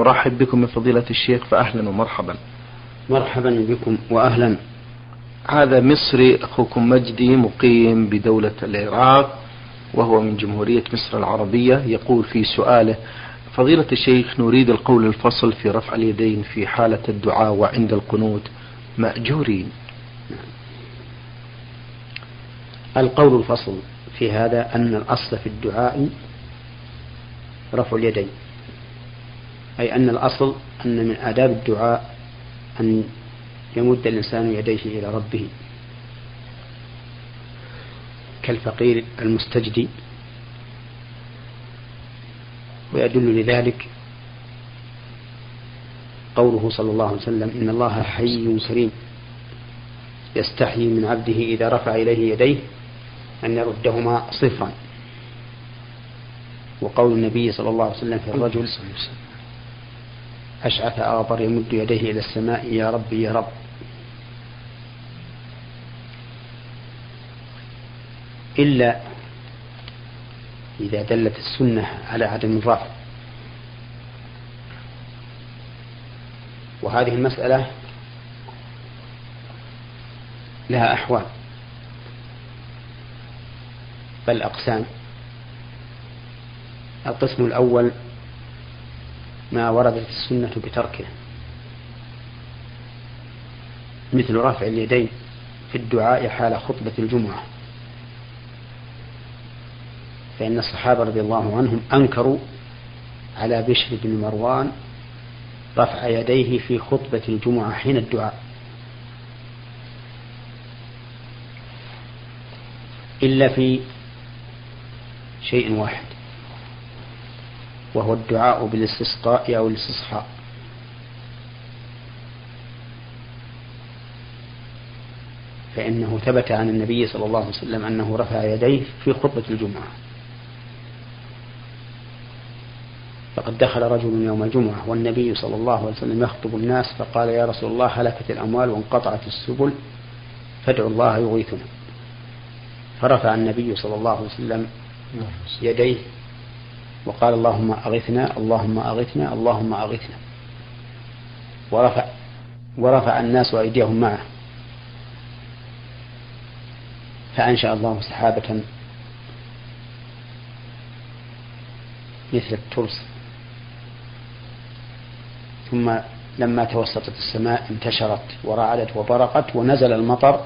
أرحب بكم من فضيلة الشيخ فأهلا ومرحبا. مرحبا بكم وأهلا. هذا مصري أخوكم مجدي مقيم بدولة العراق وهو من جمهورية مصر العربية يقول في سؤاله فضيلة الشيخ نريد القول الفصل في رفع اليدين في حالة الدعاء وعند القنوت. مأجورين. القول الفصل في هذا أن الأصل في الدعاء رفع اليدين. أي أن الأصل أن من آداب الدعاء أن يمد الإنسان يديه إلى ربه. كالفقير المستجدي ويدل لذلك قوله صلى الله عليه وسلم إن الله حي كريم يستحيي من عبده إذا رفع إليه يديه أن يردهما صفرا. وقول النبي صلى الله عليه وسلم في الرجل أشعث أغبر يمد يديه إلى السماء يا ربي يا رب. إلا إذا دلت السنة على عدم الرفع. وهذه المسألة لها أحوال. بل أقسام القسم الأول ما وردت السنة بتركه. مثل رفع اليدين في الدعاء حال خطبة الجمعة. فإن الصحابة رضي الله عنهم أنكروا على بشر بن مروان رفع يديه في خطبة الجمعة حين الدعاء. إلا في شيء واحد. وهو الدعاء بالاستسقاء أو الاستصحاء فإنه ثبت عن النبي صلى الله عليه وسلم أنه رفع يديه في خطبة الجمعة. فقد دخل رجل يوم الجمعة والنبي صلى الله عليه وسلم يخطب الناس فقال يا رسول الله هلكت الأموال وانقطعت السبل فادعوا الله يغيثنا. فرفع النبي صلى الله عليه وسلم يديه وقال اللهم أغثنا اللهم أغثنا اللهم أغثنا. ورفع ورفع الناس أيديهم معه. فأنشأ الله سحابة مثل الترس. ثم لما توسطت السماء انتشرت ورعدت وبرقت ونزل المطر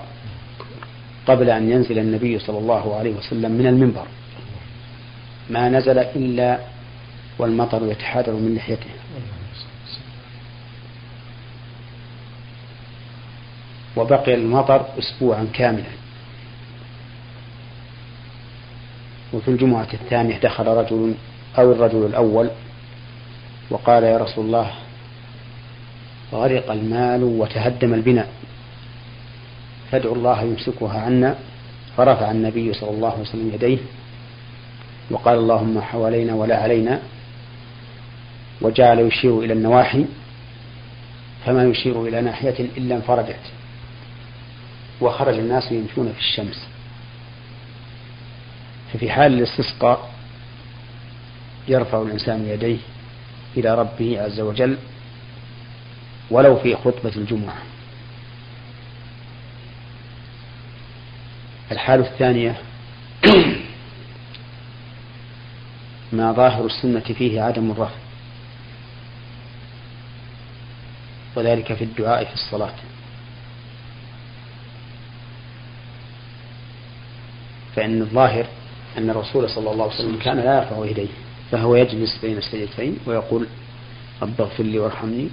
قبل أن ينزل النبي صلى الله عليه وسلم من المنبر. ما نزل إلا والمطر يتحادر من لحيته وبقي المطر أسبوعا كاملا. وفي الجمعة الثانية دخل رجل أو الرجل الأول وقال يا رسول الله غرق المال وتهدم البناء. فادعوا الله يمسكها عنا. فرفع النبي صلى الله عليه وسلم يديه وقال اللهم حوالينا ولا علينا وجعل يشير إلى النواحي فما يشير إلى ناحية إلا انفرجت وخرج الناس يمشون في الشمس. ففي حال الاستسقاء يرفع الإنسان يديه إلى ربه عز وجل ولو في خطبة الجمعة. الحالة الثانية ما ظاهر السنة فيه عدم الرفع وذلك في الدعاء في الصلاة. فإن الظاهر أن الرسول صلى الله عليه وسلم كان لا يرفع يديه فهو يجلس بين السجدتين ويقول رب اغفر لي وارحمني.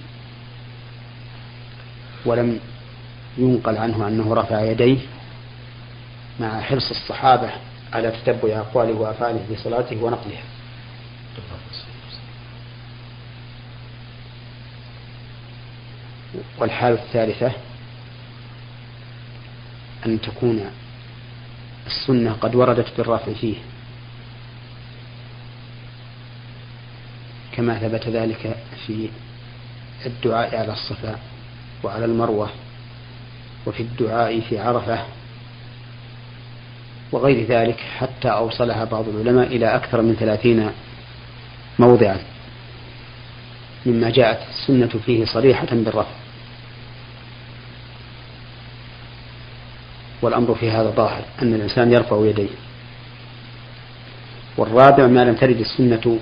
ولم ينقل عنه أنه رفع يديه مع حرص الصحابة على تتبع أقواله وأفعاله في صلاته ونقلها. والحالة الثالثة أن تكون السنة قد وردت بالرفع فيه. كما ثبت ذلك في الدعاء على الصفا وعلى المروة وفي الدعاء في عرفة وغير ذلك حتى أوصلها بعض العلماء إلى أكثر من ثلاثين موضعا. مما جاءت السنة فيه صريحة بالرفع. والأمر في هذا ظاهر أن الإنسان يرفع يديه. والرابع ما لم ترد السنة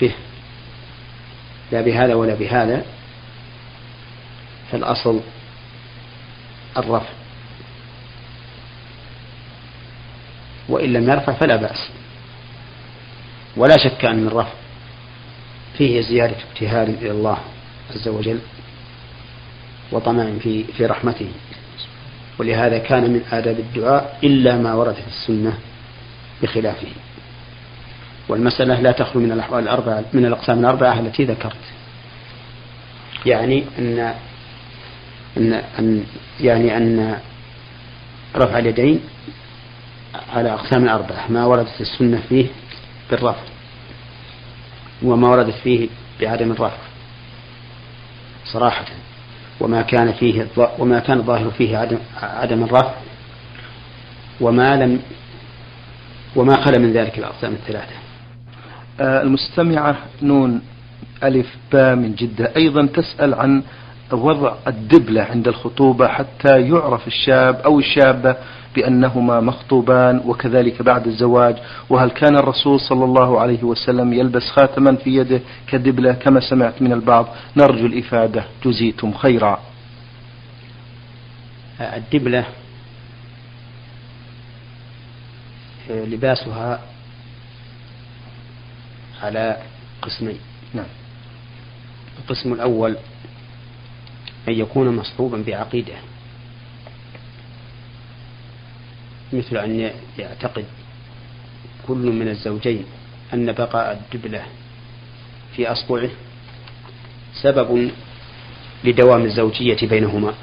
به. لا بهذا ولا بهذا. فالأصل الرفع. وإن لم يرفع فلا بأس. ولا شك أن الرفع فيه زيادة ابتهال إلى الله عز وجل وطمع في في رحمته. ولهذا كان من آداب الدعاء إلا ما ورد في السنة بخلافه. والمسألة لا تخلو من الأحوال الأربعة من الأقسام الأربعة التي ذكرت. يعني أن أن, أن يعني أن رفع اليدين على أقسام أربعة ما وردت السنة فيه بالرفع وما وردت فيه بعدم الرفع صراحة. وما كان فيه وما كان الظاهر فيه عدم عدم الرفع وما لم وما خلا من ذلك الأقسام الثلاثة. آه، المستمعة نون ألف باء من جدة. أيضا تسأل عن وضع الدبلة عند الخطوبة حتى يعرف الشاب أو الشابة بأنهما مخطوبان وكذلك بعد الزواج وهل كان الرسول صلى الله عليه وسلم يلبس خاتما في يده كدبلة كما سمعت من البعض؟ نرجو الإفادة جزيتم خيرا. الدبلة لباسها على قسمين. نعم. القسم الأول أن يكون مصحوبا بعقيدة. مثل أن يعتقد كل من الزوجين أن بقاء الدبلة في أصبعه سبب لدوام الزوجية بينهما.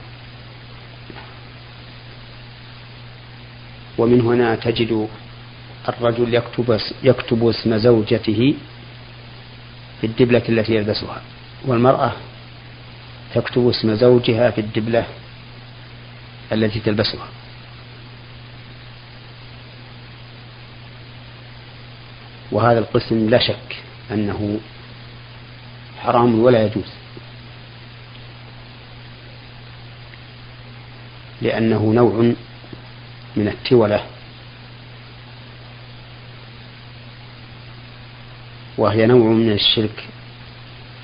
ومن هنا تجد الرجل يكتب يكتب اسم زوجته في الدبلة التي يلبسها والمرأة تكتب اسم زوجها في الدبلة التي تلبسها. وهذا القسم لا شك أنه حرام ولا يجوز. لأنه نوع من التولة وهي نوع من الشرك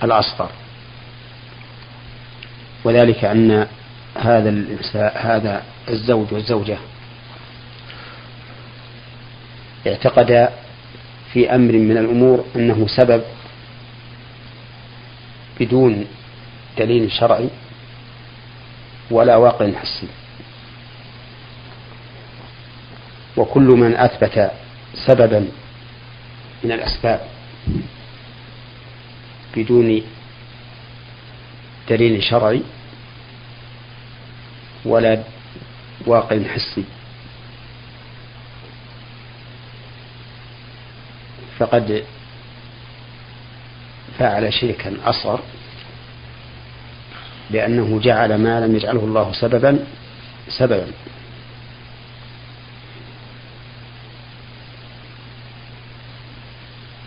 الأصغر. وذلك أن هذا هذا الزوج والزوجة اعتقد في أمر من الأمور أنه سبب بدون دليل شرعي ولا واقع حسي. وكل من أثبت سببا من الأسباب بدون دليل شرعي ولا واقع حسي. فقد فعل شركا أصغر لأنه جعل ما لم يجعله الله سببا سببا.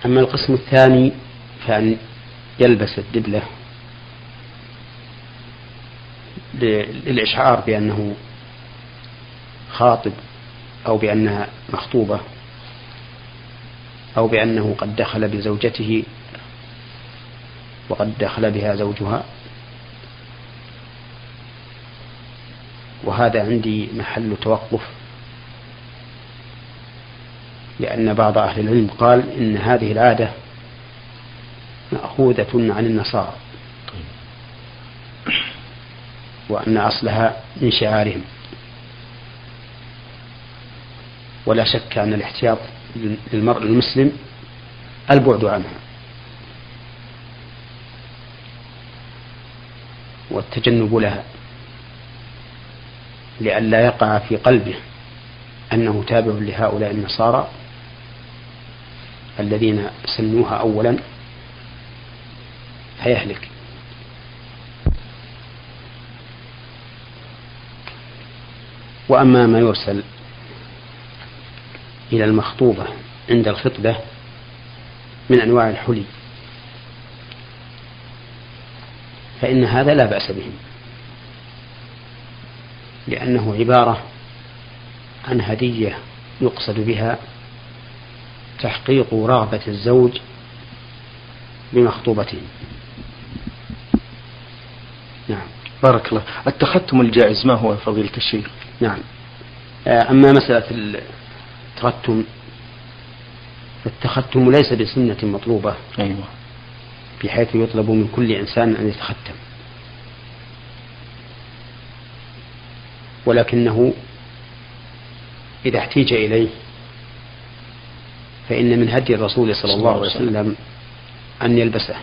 أما القسم الثاني فأن يلبس الدبلة للإشعار بأنه خاطب أو بأنها مخطوبة. أو بأنه قد دخل بزوجته وقد دخل بها زوجها. وهذا عندي محل توقف لأن بعض أهل العلم قال إن هذه العادة مأخوذة عن النصارى وأن أصلها من شعارهم. ولا شك أن الاحتياط للمرء المسلم البعد عنها والتجنب لها لئلا يقع في قلبه أنه تابع لهؤلاء النصارى الذين سنوها أولا فيهلك. وأما ما يرسل إلى المخطوبة عند الخطبة من أنواع الحلي. فإن هذا لا بأس به لأنه عبارة عن هدية يقصد بها تحقيق رغبة الزوج بمخطوبته. نعم. بارك الله. التختم الجائز ما هو فضيلة الشيخ؟ نعم. آه، أما مسألة التختم فالتختم ليس بسنة مطلوبة. أيوة. بحيث يطلب من كل إنسان أن يتختم. ولكنه إذا احتيج إليه فإن من هدي الرسول صلى الله عليه وسلم أن يلبسه.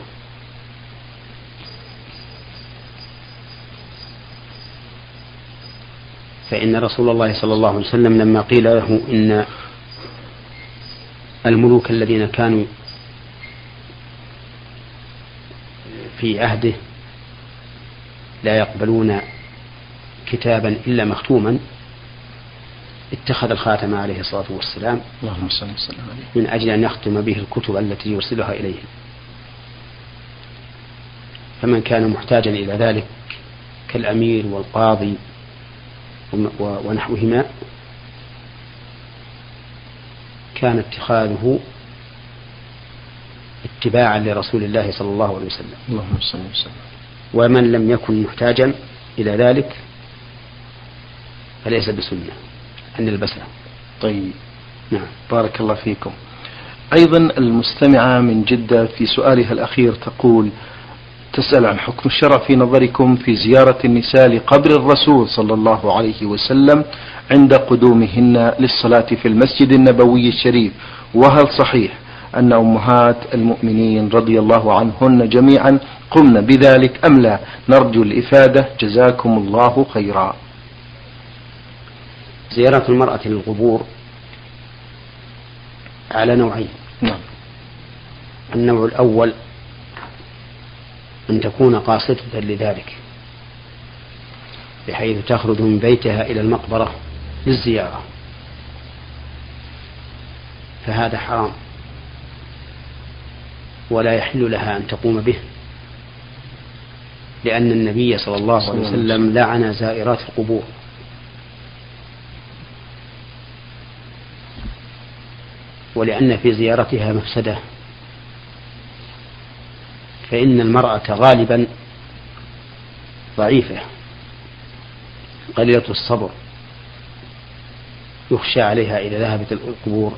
فإن رسول الله صلى الله عليه وسلم لما قيل له إن الملوك الذين كانوا في عهده لا يقبلون كتابا إلا مختوما اتخذ الخاتم عليه الصلاة والسلام اللهم صل وسلم عليه. من أجل أن يختم به الكتب التي يرسلها إليهم. فمن كان محتاجا إلى ذلك كالأمير والقاضي ونحوهما كان اتخاذه اتباعا لرسول الله صلى الله عليه وسلم. اللهم صل وسلم. ومن لم يكن محتاجا إلى ذلك فليس بسنة. أن نلبسها طيب. نعم. بارك الله فيكم. أيضا المستمعة من جدة في سؤالها الأخير تقول تسأل عن حكم الشرع في نظركم في زيارة النساء لقبر الرسول صلى الله عليه وسلم عند قدومهن للصلاة في المسجد النبوي الشريف. وهل صحيح أن أمهات المؤمنين رضي الله عنهن جميعا قمن بذلك أم لا؟ نرجو الإفادة. جزاكم الله خيرا. زيارة المرأة للقبور على نوعين. نعم. النوع الأول أن تكون قاصدة لذلك بحيث تخرج من بيتها إلى المقبرة للزيارة. فهذا حرام ولا يحل لها أن تقوم به لأن النبي صلى الله عليه وسلم لعن زائرات القبور. ولأن في زيارتها مفسدة. فإن المرأة غالبا ضعيفة قليلة الصبر يخشى عليها إذا ذهبت القبور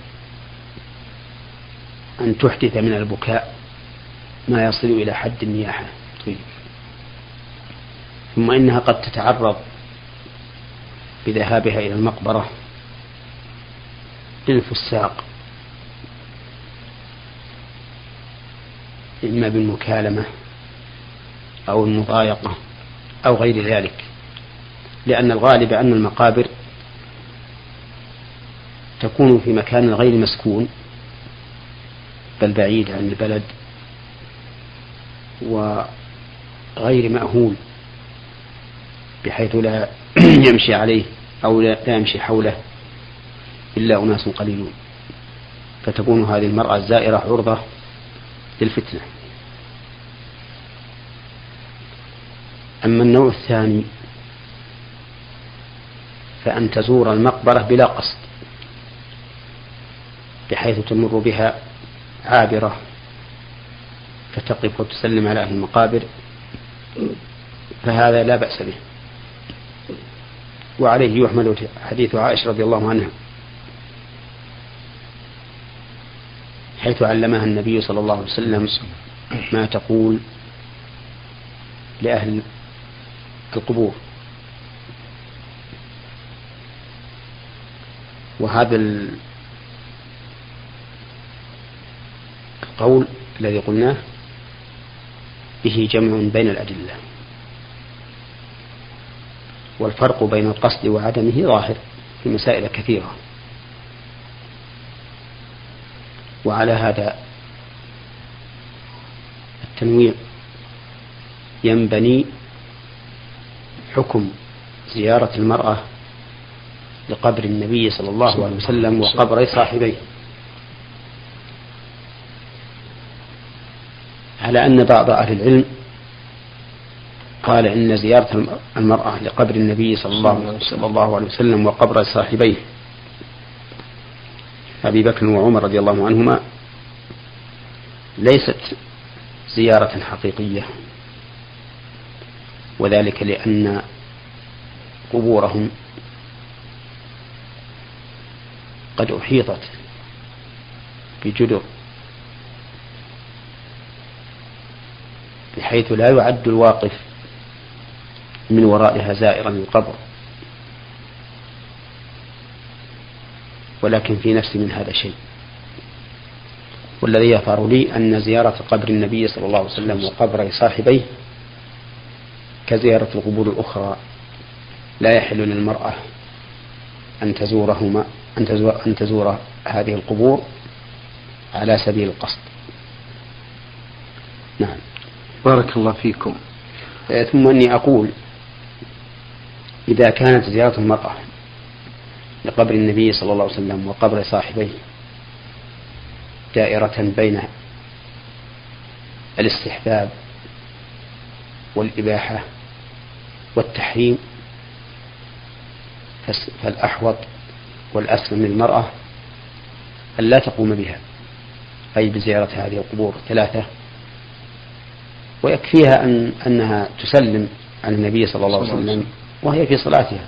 أن تحدث من البكاء ما يصل إلى حد النياحة طيب. ثم إنها قد تتعرض بذهابها إلى المقبرة للفساق إما بالمكالمة أو المضايقة أو غير ذلك لأن الغالب أن المقابر تكون في مكان غير مسكون بل بعيد عن البلد وغير مأهول بحيث لا يمشي عليه أو لا يمشي حوله إلا أناس قليلون. فتكون هذه المرأة الزائرة عرضة للفتنة. أما النوع الثاني فأن تزور المقبرة بلا قصد بحيث تمر بها عابرة فتقف وتسلم على أهل المقابر فهذا لا بأس به. وعليه يحمل حديث عائشة رضي الله عنها. حيث علمها النبي صلى الله عليه وسلم ما تقول لأهل القبور. وهذا القول الذي قلناه به جمع بين الأدلة. والفرق بين القصد وعدمه ظاهر في مسائل كثيرة. وعلى هذا التنويع ينبني حكم زيارة المرأة لقبر النبي صلى الله عليه وسلم وقبر صاحبيه. على أن بعض أهل العلم قال إن زيارة المرأة لقبر النبي صلى الله عليه وسلم وقبر صاحبيه أبي بكر وعمر رضي الله عنهما ليست زيارة حقيقية وذلك لأن قبورهم قد أحيطت بجدر بحيث لا يعد الواقف من ورائها زائرا للقبر ولكن في نفسي من هذا شيء. والذي يظهر لي أن زيارة قبر النبي صلى الله عليه وسلم وقبر صاحبيه كزيارة القبور الأخرى لا يحل للمرأة أن تزورهما أن تزور, أن تزور هذه القبور على سبيل القصد. نعم. بارك الله فيكم. ثم أني أقول إذا كانت زيارة المرأة لقبر النبي صلى الله عليه وسلم وقبر صاحبيه دائرة بين الاستحباب والإباحة والتحريم فالأحوط والأسلم للمرأة أن لا تقوم بها أي بزيارة هذه القبور الثلاثة ويكفيها أن أنها تسلم عن النبي صلى الله عليه وسلم. وهي في صلاتها.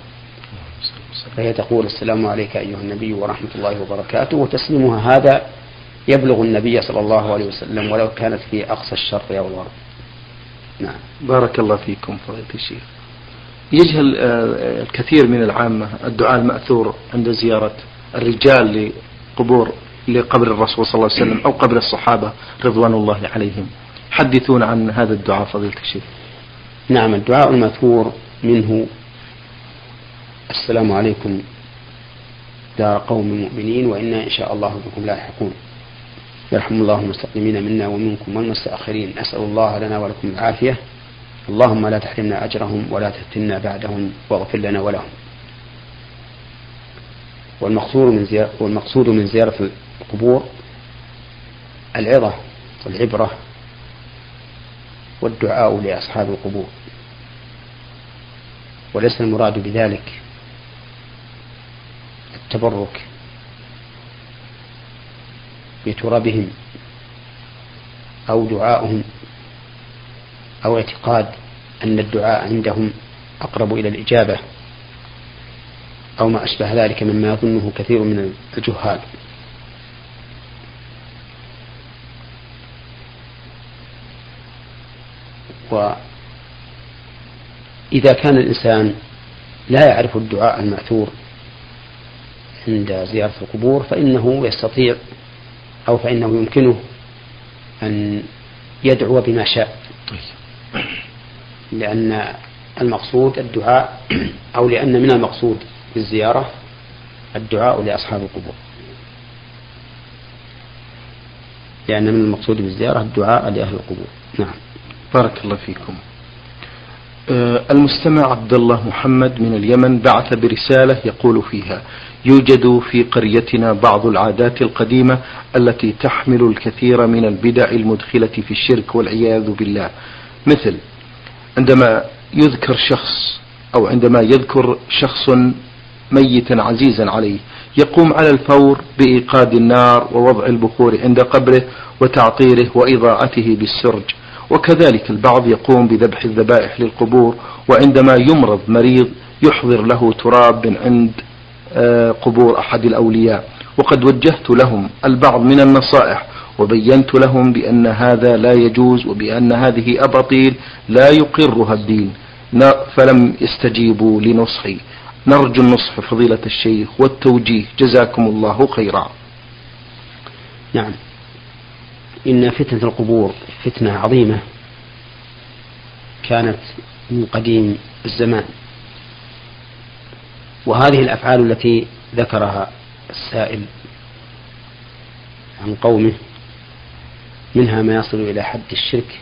فهي تقول السلام عليك أيها النبي ورحمة الله وبركاته وتسليمها هذا يبلغ النبي صلى الله عليه وسلم ولو كانت في أقصى الشرق أو الغرب. نعم. بارك الله فيكم فضيلة الشيخ. يجهل آه، الكثير من العامة الدعاء المأثور عند زيارة الرجال لقبور لقبر الرسول صلى الله عليه وسلم أو قبر الصحابة رضوان الله عليهم. حدثونا عن هذا الدعاء فضيلة الشيخ. نعم الدعاء المأثور منه السلام عليكم دار قوم مؤمنين وإنا إن شاء الله بكم لاحقون. يرحم الله المستقدمين منا ومنكم والمستأخرين أسأل الله لنا ولكم العافية. اللهم لا تحرمنا أجرهم ولا تفتنا بعدهم واغفر لنا ولهم. والمقصود من زيارة والمقصود من زيارة القبور العظة والعبرة والدعاء لأصحاب القبور. وليس المراد بذلك التبرك بترابهم أو دعاؤهم أو اعتقاد أن الدعاء عندهم أقرب إلى الإجابة أو ما أشبه ذلك مما يظنه كثير من الجهال. وإذا كان الإنسان لا يعرف الدعاء المأثور عند زيارة القبور فإنه يستطيع أو فإنه يمكنه أن يدعو بما شاء. لأن المقصود الدعاء أو لأن من المقصود بالزيارة الدعاء لأصحاب القبور. لأن من المقصود بالزيارة الدعاء لأهل القبور. نعم. بارك الله فيكم. المستمع عبد الله محمد من اليمن بعث برسالة يقول فيها يوجد في قريتنا بعض العادات القديمة التي تحمل الكثير من البدع المدخلة في الشرك والعياذ بالله. مثل عندما يذكر شخص أو عندما يذكر شخص ميتا عزيزا عليه يقوم على الفور بإيقاد النار ووضع البخور عند قبره وتعطيره وإضاءته بالسرج. وكذلك البعض يقوم بذبح الذبائح للقبور وعندما يمرض مريض يحضر له تراب من عند آه، قبور أحد الأولياء. وقد وجهت لهم البعض من النصائح وبينت لهم بأن هذا لا يجوز وبأن هذه أباطيل لا يقرها الدين. فلم يستجيبوا لنصحي. نرجو النصح فضيلة الشيخ والتوجيه. جزاكم الله خيرا. نعم. إن فتنة القبور فتنة عظيمة كانت من قديم الزمان. وهذه الأفعال التي ذكرها السائل عن قومه منها ما يصل إلى حد الشرك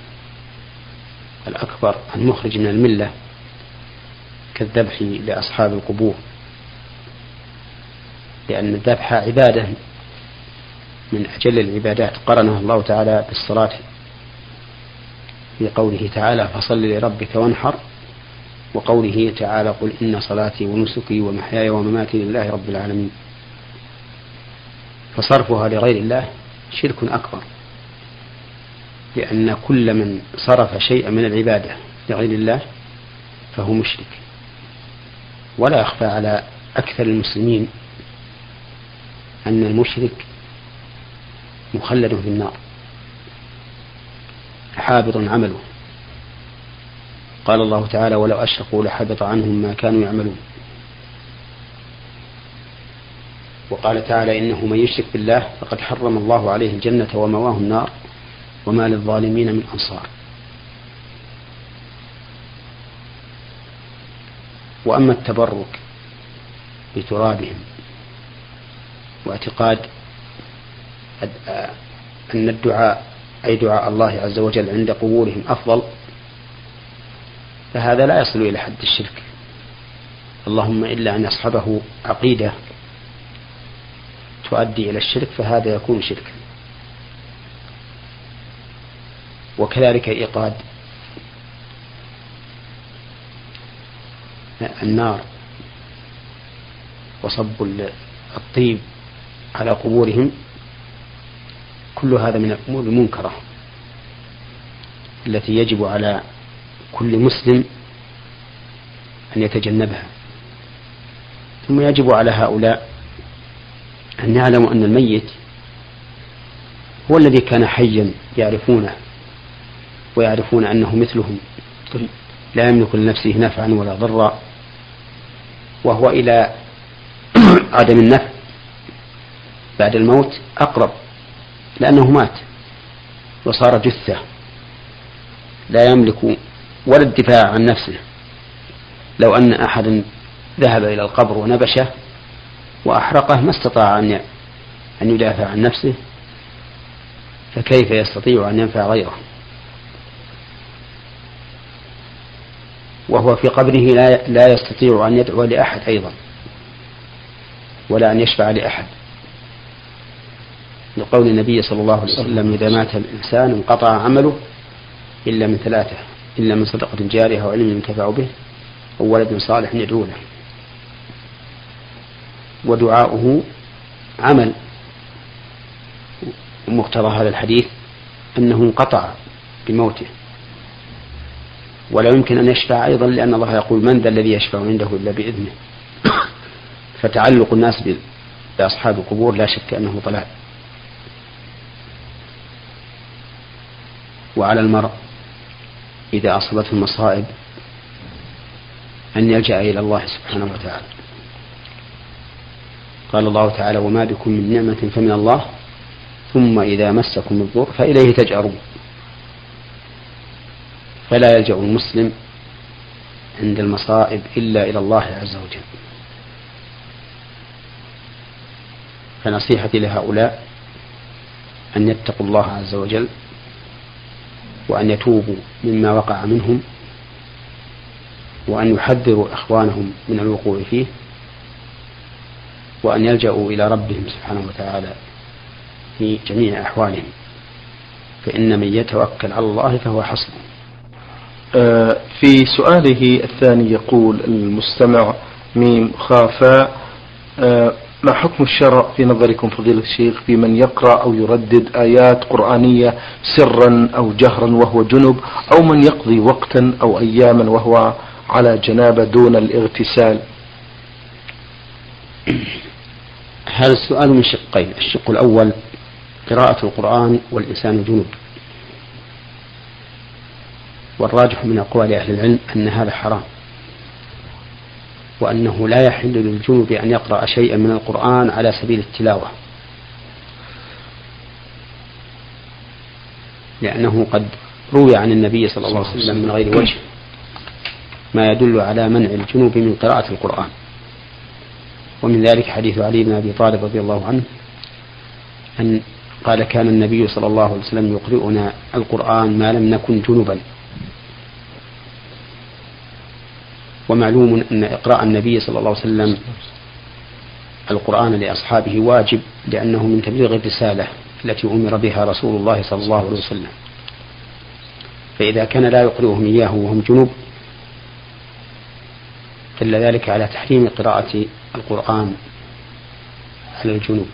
الأكبر المخرج من الملة كالذبح لأصحاب القبور لأن الذبح عبادة من أجل العبادات. قرنها الله تعالى بالصلاة في قوله تعالى فصل لربك وانحر وقوله تعالى قل إن صلاتي ونسكي ومحياي ومماتي لله رب العالمين فصرفها لغير الله شرك أكبر لأن كل من صرف شيئا من العبادة لغير الله فهو مشرك. ولا يخفى على أكثر المسلمين أن المشرك مخلد في النار. حابط عمله. قال الله تعالى ولو أشركوا لحبط عنهم ما كانوا يعملون وقال تعالى إنه من يشرك بالله فقد حرم الله عليه الجنة ومواه النار وما للظالمين من أنصار. وأما التبرك بترابهم واعتقاد أن الدعاء أي دعاء الله عز وجل عند قبورهم أفضل فهذا لا يصل إلى حد الشرك. اللهم إلا أن يصحبه عقيدة تؤدي إلى الشرك فهذا يكون شركا. وكذلك إيقاد النار وصب الطيب على قبورهم. كل هذا من الأمور المنكرة التي يجب على كل مسلم أن يتجنبها. ثم يجب على هؤلاء أن يعلموا أن الميت هو الذي كان حيا يعرفونه ويعرفون أنه مثلهم لا يملك لنفسه نفعا ولا ضرا وهو إلى عدم النفع. بعد الموت أقرب لأنه مات وصار جثة لا يملك ولا الدفاع عن نفسه. لو أن أحدا ذهب إلى القبر ونبشه وأحرقه ما استطاع أن أن يدافع عن نفسه فكيف يستطيع أن ينفع غيره؟ وهو في قبره لا يستطيع أن يدعو لأحد أيضا ولا أن يشفع لأحد. لقول النبي صلى الله عليه وسلم إذا مات الإنسان انقطع عمله إلا من ثلاثة إلا من صدقة جارية أو علم ينتفع به أو ولد صالح يدعو له. ودعاؤه عمل. ومقتضى هذا الحديث أنه انقطع بموته. ولا يمكن أن يشفع أيضا لأن الله يقول من ذا الذي يشفع عنده إلا بإذنه؟ فتعلق الناس بأصحاب القبور لا شك أنه ضلال. وعلى المرء إذا أصابته المصائب أن يلجأ إلى الله سبحانه وتعالى. قال الله تعالى وما بكم من نعمة فمن الله ثم إذا مسكم الضر فإليه تجأرون. فلا يلجأ المسلم عند المصائب إلا إلى الله عز وجل. فنصيحتي لهؤلاء أن يتقوا الله عز وجل وأن يتوبوا مما وقع منهم وأن يحذروا إخوانهم من الوقوع فيه وأن يلجأوا إلى ربهم سبحانه وتعالى في جميع أحوالهم. فإن من يتوكل على الله فهو حسبه. آه، في سؤاله الثاني يقول المستمع ميم خافاء آه، ما حكم الشرع في نظركم فضيلة الشيخ في من يقرأ أو يردد آيات قرآنية سرا أو جهرا وهو جنب أو من يقضي وقتا أو أياما وهو على جنابة دون الاغتسال؟ هذا السؤال من شقين. الشق الأول قراءة القرآن والإنسان جنوب والراجح من أقوال أهل العلم أن هذا حرام. وأنه لا يحل للجنوب أن يقرأ شيئا من القرآن على سبيل التلاوة. لأنه قد روي عن النبي صلى الله عليه وسلم من غير وجه ما يدل على منع الجنوب من قراءة القرآن. ومن ذلك حديث علي بن أبي طالب رضي الله عنه أن قال كان النبي صلى الله عليه وسلم يقرئنا القرآن ما لم نكن جنبا. ومعلوم أن إقراء النبي صلى الله عليه وسلم القرآن لأصحابه واجب لأنه من تبليغ الرسالة التي أمر بها رسول الله صلى الله عليه وسلم. فإذا كان لا يقرئهم إياه وهم جنوب دل ذلك على تحريم قراءة القرآن على الجنوب.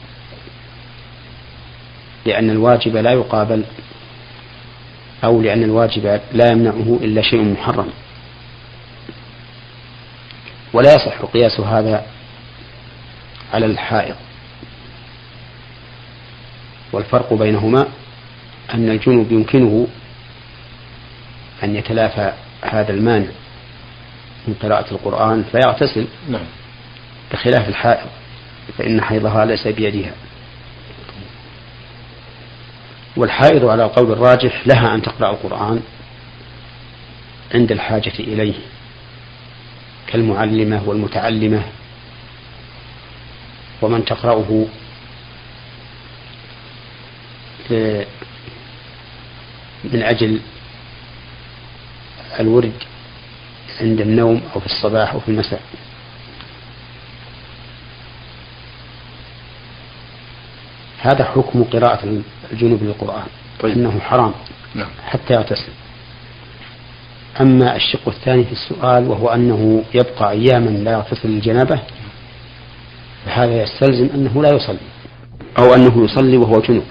لأن الواجب لا يقابل أو لأن الواجب لا يمنعه إلا شيء محرم. ولا يصح قياس هذا على الحائض. والفرق بينهما أن الجنوب يمكنه أن يتلافى هذا المانع من قراءة القرآن فيغتسل نعم. بخلاف الحائض فإن حيضها ليس بيدها. والحائض على القول الراجح لها أن تقرأ القرآن عند الحاجة إليه. كالمعلمة والمتعلمة ومن تقرأه من أجل الورد عند النوم أو في الصباح أو في المساء هذا حكم قراءة الجنوب للقرآن طيب. أنه حرام نعم. حتى يغتسل أما الشق الثاني في السؤال وهو أنه يبقى أياما لا يغتسل الجنابة فهذا يستلزم أنه لا يصلي أو أنه يصلي وهو جنوب.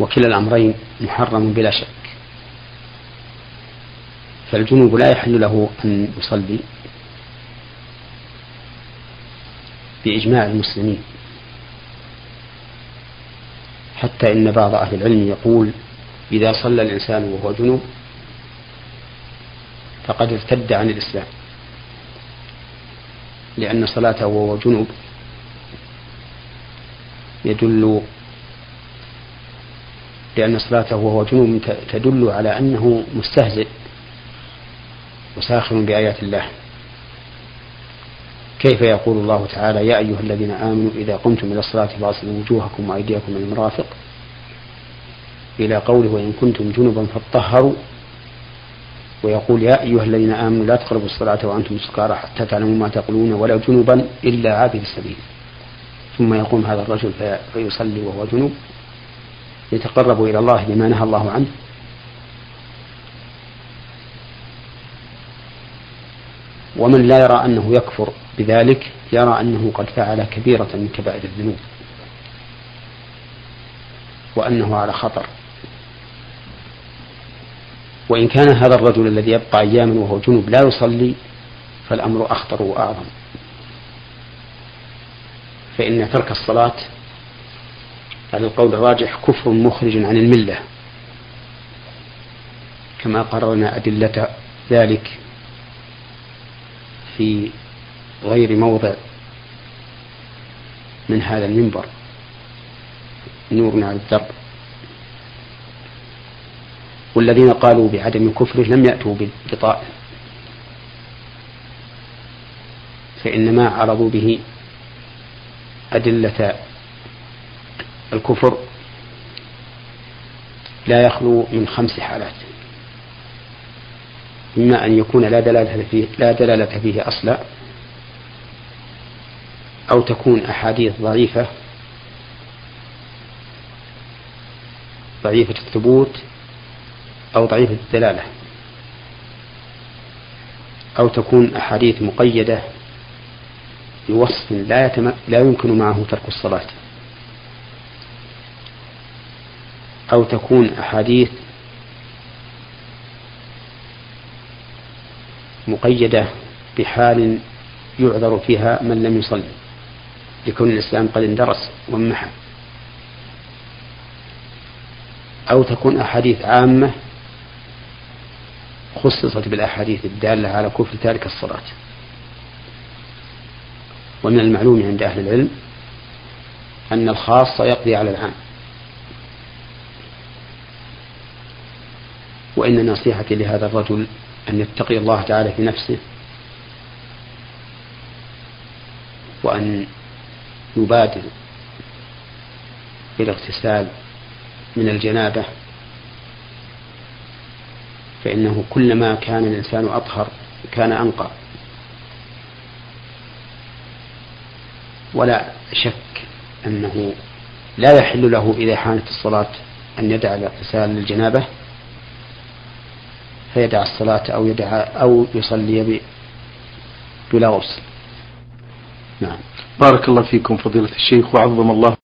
وكلا الأمرين محرم بلا شك. فالجنوب لا يحل له أن يصلي بإجماع المسلمين. حتى إن بعض أهل العلم يقول إذا صلى الإنسان وهو جنوب فقد ارتد عن الإسلام لأن صلاته وهو جنوب يدل لأن صلاته وهو جنوب تدل على أنه مستهزئ وساخر بآيات الله. كيف يقول الله تعالى يا أيها الذين آمنوا إذا قمتم إلى الصلاة فاغسلوا وجوهكم وأيديكم من المرافق إلى قوله وإن كنتم جنبا فاطهروا ويقول يا أيها الذين آمنوا لا تقربوا الصلاة وأنتم سكارى حتى تعلموا ما تقولون ولا جنبا إلا عابر السبيل. ثم يقوم هذا الرجل فيصلي وهو جنوب يتقرب إلى الله بما نهى الله عنه. ومن لا يرى أنه يكفر بذلك يرى أنه قد فعل كبيرة من كبائر الذنوب. وأنه على خطر. وإن كان هذا الرجل الذي يبقى أياما وهو جنوب لا يصلي فالأمر أخطر وأعظم. فإن ترك الصلاة على القول الراجح كفر مخرج عن الملة. كما قررنا أدلة ذلك في غير موضع من هذا المنبر. نور على الدرب. والذين قالوا بعدم كفره لم يأتوا بطائل فإنما عرضوا به أدلة الكفر لا يخلو من خمس حالات. إما أن يكون لا دلالة فيه لا دلالة فيه أصلا أو تكون أحاديث ضعيفة ضعيفة الثبوت أو ضعيفة الدلالة. أو تكون أحاديث مقيدة بوصف لا يتم... لا يمكن معه ترك الصلاة. أو تكون أحاديث مقيدة بحال يعذر فيها من لم يصلي لكون الإسلام قد اندرس وانمحى أو تكون أحاديث عامة خصصت بالأحاديث الدالة على كفر تارك الصلاة. ومن المعلوم عند أهل العلم أن الخاص يقضي على العام. وإن نصيحتي لهذا الرجل أن يتقي الله تعالى في نفسه وأن يبادر بالاغتسال من الجنابة فإنه كلما كان الإنسان أطهر كان أنقى. ولا شك أنه لا يحل له إذا حانت الصلاة أن يدع الاغتسال للجنابة فيدع الصلاة أو يدع أو يصلي بلا غسل. نعم. بارك الله فيكم فضيلة الشيخ وعظم الله